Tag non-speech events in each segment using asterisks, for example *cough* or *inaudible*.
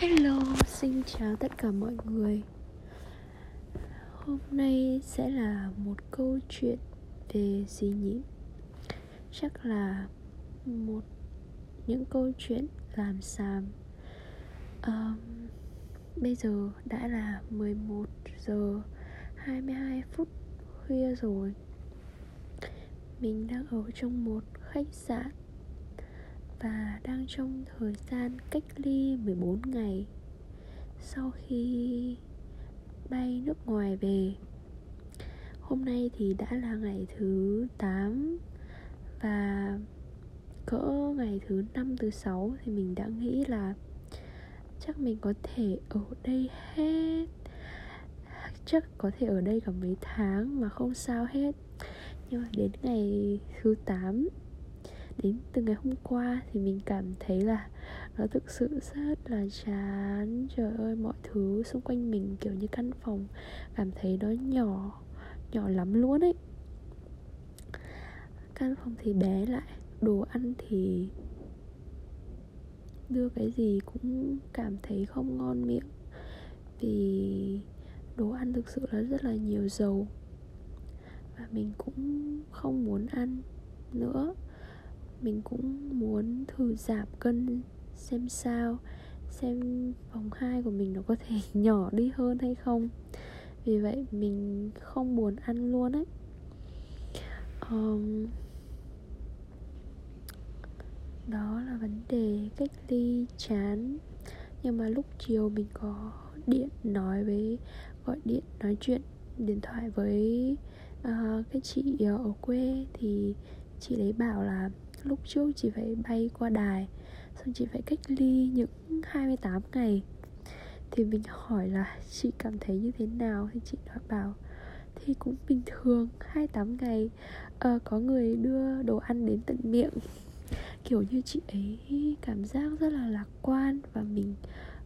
Hello, xin chào tất cả mọi người Hôm nay sẽ là một câu chuyện về gì nhỉ? Chắc là một những câu chuyện làm sàm. um, Bây giờ đã là 11 giờ 22 phút khuya rồi Mình đang ở trong một khách sạn và đang trong thời gian cách ly 14 ngày sau khi bay nước ngoài về. Hôm nay thì đã là ngày thứ 8 và cỡ ngày thứ 5 thứ 6 thì mình đã nghĩ là chắc mình có thể ở đây hết chắc có thể ở đây cả mấy tháng mà không sao hết nhưng mà đến ngày thứ 8 đến từ ngày hôm qua thì mình cảm thấy là nó thực sự rất là chán. Trời ơi, mọi thứ xung quanh mình kiểu như căn phòng cảm thấy nó nhỏ nhỏ lắm luôn ấy. Căn phòng thì bé lại, đồ ăn thì đưa cái gì cũng cảm thấy không ngon miệng. Vì đồ ăn thực sự là rất là nhiều dầu và mình cũng không muốn ăn nữa mình cũng muốn thử giảm cân xem sao xem vòng hai của mình nó có thể *laughs* nhỏ đi hơn hay không. Vì vậy mình không muốn ăn luôn ấy. Um, đó là vấn đề cách ly chán. Nhưng mà lúc chiều mình có điện nói với gọi điện nói chuyện điện thoại với uh, cái chị ở quê thì chị ấy bảo là lúc trước chị phải bay qua đài xong chị phải cách ly những 28 ngày. Thì mình hỏi là chị cảm thấy như thế nào? Thì chị nói bảo thì cũng bình thường 28 ngày uh, có người đưa đồ ăn đến tận miệng. Kiểu như chị ấy cảm giác rất là lạc quan và mình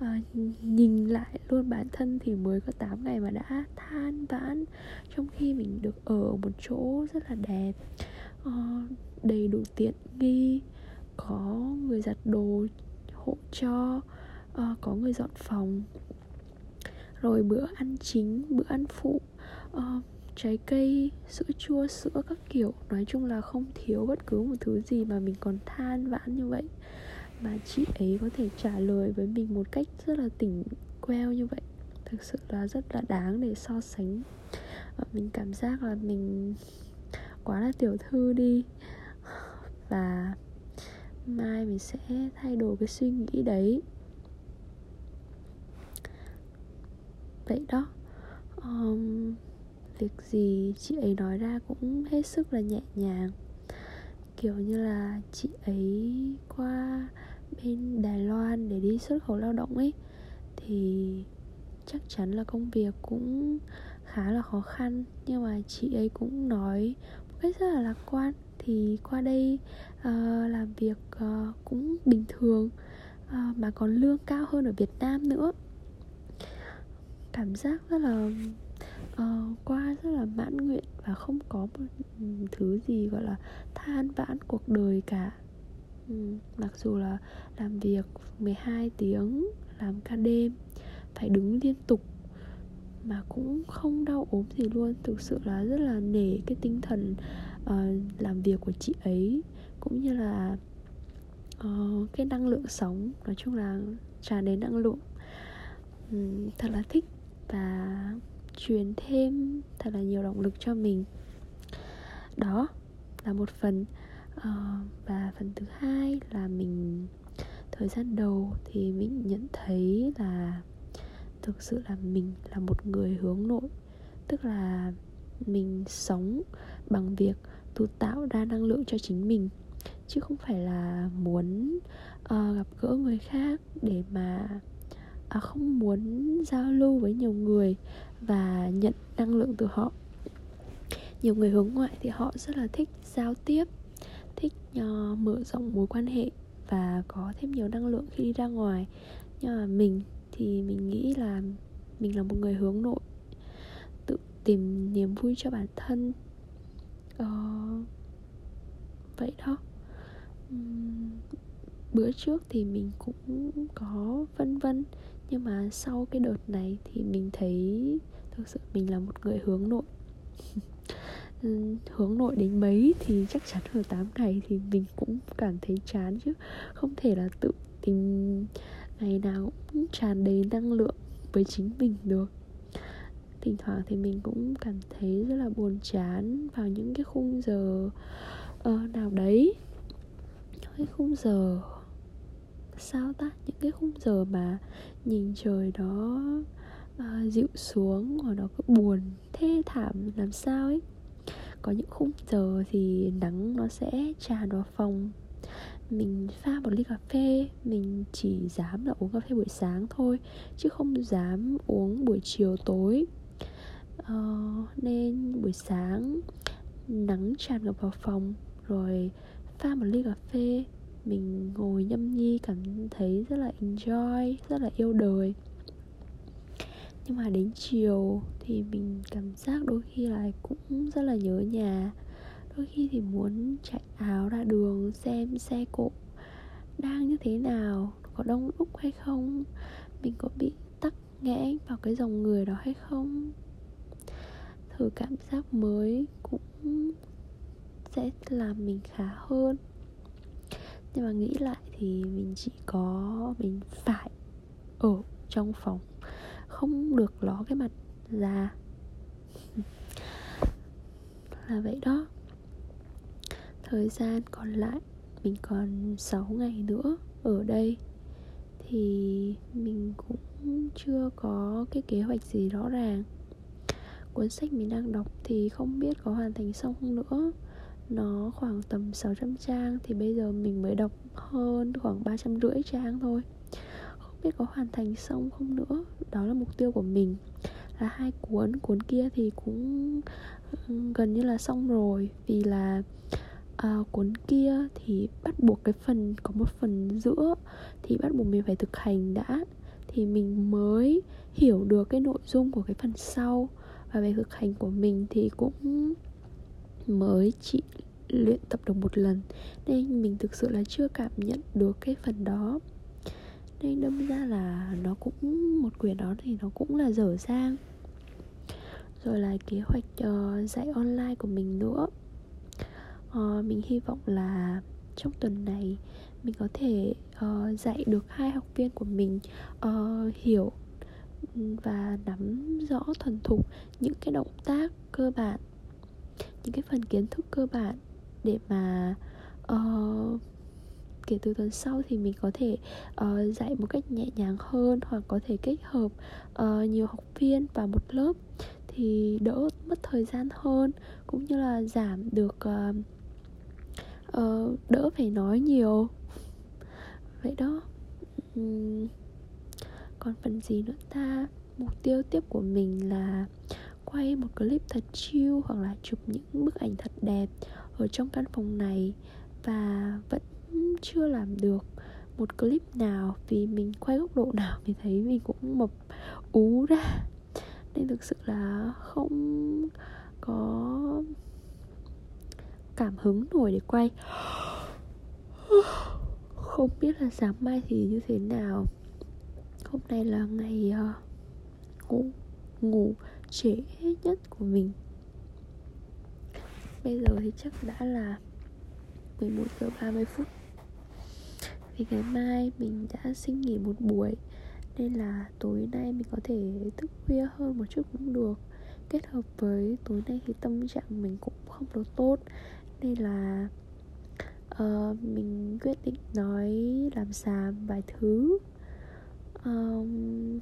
à, nhìn lại luôn bản thân thì mới có 8 ngày mà đã than vãn trong khi mình được ở một chỗ rất là đẹp. Ờ, đầy đủ tiện nghi có người giặt đồ hộ cho uh, có người dọn phòng. Rồi bữa ăn chính bữa ăn phụ uh, trái cây sữa chua sữa các kiểu. Nói chung là không thiếu bất cứ một thứ gì mà mình còn than vãn như vậy. Mà chị ấy có thể trả lời với mình một cách rất là tỉnh queo như vậy. Thực sự là rất là đáng để so sánh. Mình cảm giác là mình quá là tiểu thư đi. Và mai mình sẽ thay đổi cái suy nghĩ đấy. Vậy đó. Um, việc gì chị ấy nói ra cũng hết sức là nhẹ nhàng. Kiểu như là chị ấy qua bên Đài Loan để đi xuất khẩu lao động ấy thì chắc chắn là công việc cũng khá là khó khăn. Nhưng mà chị ấy cũng nói cách rất là lạc quan. Thì qua đây uh, làm việc uh, cũng bình thường. Uh, mà còn lương cao hơn ở Việt Nam nữa. Cảm giác rất là uh, qua rất là mãn nguyện và không có một ừ, thứ gì gọi là than vãn cuộc đời cả. Ừ, mặc dù là làm việc 12 tiếng làm ca đêm phải đứng liên tục mà cũng không đau ốm gì luôn. Thực sự là rất là nể cái tinh thần uh, làm việc của chị ấy cũng như là uh, cái năng lượng sống nói chung là tràn đầy năng lượng. Um, thật là thích và truyền thêm thật là nhiều động lực cho mình. Đó là một phần uh, và phần thứ hai là mình thời gian đầu thì mình nhận thấy là thực sự là mình là một người hướng nội. Tức là mình sống bằng việc tu tạo ra năng lượng cho chính mình chứ không phải là muốn uh, gặp gỡ người khác để mà uh, không muốn giao lưu với nhiều người và nhận năng lượng từ họ. Nhiều người hướng ngoại thì họ rất là thích giao tiếp thích uh, mở rộng mối quan hệ và có thêm nhiều năng lượng khi đi ra ngoài. Nhưng mà mình thì mình nghĩ là mình là một người hướng nội tự tìm niềm vui cho bản thân. Ờ, vậy đó. Bữa trước thì mình cũng có vân vân nhưng mà sau cái đợt này thì mình thấy thực sự mình là một người hướng nội. *laughs* Hướng nội đến mấy thì chắc chắn ở 8 ngày thì mình cũng cảm thấy chán chứ. Không thể là tự tình ngày nào cũng tràn đầy năng lượng với chính mình được. Thỉnh thoảng thì mình cũng cảm thấy rất là buồn chán vào những cái khung giờ uh, nào đấy. Cái khung giờ sao ta? Những cái khung giờ mà nhìn trời đó uh, ờ, dịu xuống hoặc nó cứ buồn thê thảm làm sao ấy. Có những khung giờ thì nắng nó sẽ tràn vào phòng mình pha một ly cà phê mình chỉ dám là uống cà phê buổi sáng thôi chứ không dám uống buổi chiều tối. Ờ, nên buổi sáng nắng tràn ngập vào phòng rồi pha một ly cà phê. Mình ngồi nhâm nhi cảm thấy rất là enjoy rất là yêu đời. Nhưng mà đến chiều thì mình cảm giác đôi khi lại cũng rất là nhớ nhà đôi khi thì muốn chạy áo ra đường xem xe cộ đang như thế nào, có đông đúc hay không, mình có bị tắc nghẽn vào cái dòng người đó hay không. Thử cảm giác mới cũng sẽ làm mình khá hơn. Nhưng mà nghĩ lại thì mình chỉ có, mình phải ở trong phòng, không được ló cái mặt ra. *laughs* Là vậy đó thời gian còn lại, mình còn 6 ngày nữa ở đây, thì mình cũng chưa có cái kế hoạch gì rõ ràng. Cuốn sách mình đang đọc thì không biết có hoàn thành xong không nữa. Nó khoảng tầm 600 trang thì bây giờ mình mới đọc hơn khoảng ba trăm rưỡi trang thôi. Không biết có hoàn thành xong không nữa. Đó là mục tiêu của mình. Là hai cuốn cuốn kia thì cũng ừ, gần như là xong rồi. Vì là uh, cuốn kia thì bắt buộc cái phần có một phần giữa thì bắt buộc mình phải thực hành đã. Thì mình mới hiểu được cái nội dung của cái phần sau. Và về thực hành của mình thì cũng mới chỉ luyện tập được một lần. Nên mình thực sự là chưa cảm nhận được cái phần đó. Nên đâm ra là nó cũng một quyển đó thì nó cũng là dở dang. Rồi là kế hoạch uh, dạy online của mình nữa uh, mình hy vọng là trong tuần này mình có thể uh, dạy được hai học viên của mình uh, hiểu và nắm rõ thuần thục những cái động tác cơ bản những cái phần kiến thức cơ bản để mà uh, kể từ tuần sau thì mình có thể uh, dạy một cách nhẹ nhàng hơn hoặc có thể kết hợp uh, nhiều học viên vào một lớp thì đỡ mất thời gian hơn cũng như là giảm được uh, uh, đỡ phải nói nhiều. Vậy đó. Uhm, còn phần gì nữa ta? Mục tiêu tiếp của mình là quay một clip thật chill hoặc là chụp những bức ảnh thật đẹp ở trong căn phòng này và vẫn chưa làm được một clip nào vì mình quay góc độ nào thì thấy mình cũng mập ú ra. Nên thực sự là không có cảm hứng nổi để quay. Không biết là sáng mai thì như thế nào. Hôm nay là ngày uh, ngủ ngủ trễ nhất của mình. Bây giờ thì chắc đã là 11 giờ 30 phút. Vì ngày mai mình đã xin nghỉ một buổi nên là tối nay mình có thể thức khuya hơn một chút cũng được. Kết hợp với tối nay thì tâm trạng mình cũng không được tốt. Nên là uh, mình quyết định nói làm xàm vài thứ. Um,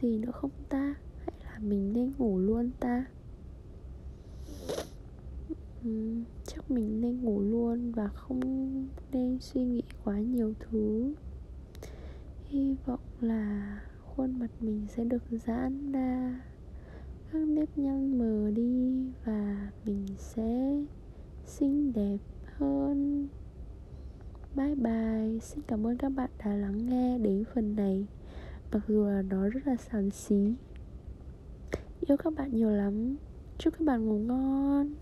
gì nữa không ta? Hay là mình nên ngủ luôn ta? Um, chắc mình nên ngủ luôn và không nên suy nghĩ quá nhiều thứ. Hy vọng là khuôn mặt mình sẽ được giãn ra các nếp nhăn mờ đi và mình sẽ xinh đẹp hơn. Bye bye. Xin cảm ơn các bạn đã lắng nghe đến phần này. Mặc dù là nó rất là xàm xí. Yêu các bạn nhiều lắm. Chúc các bạn ngủ ngon.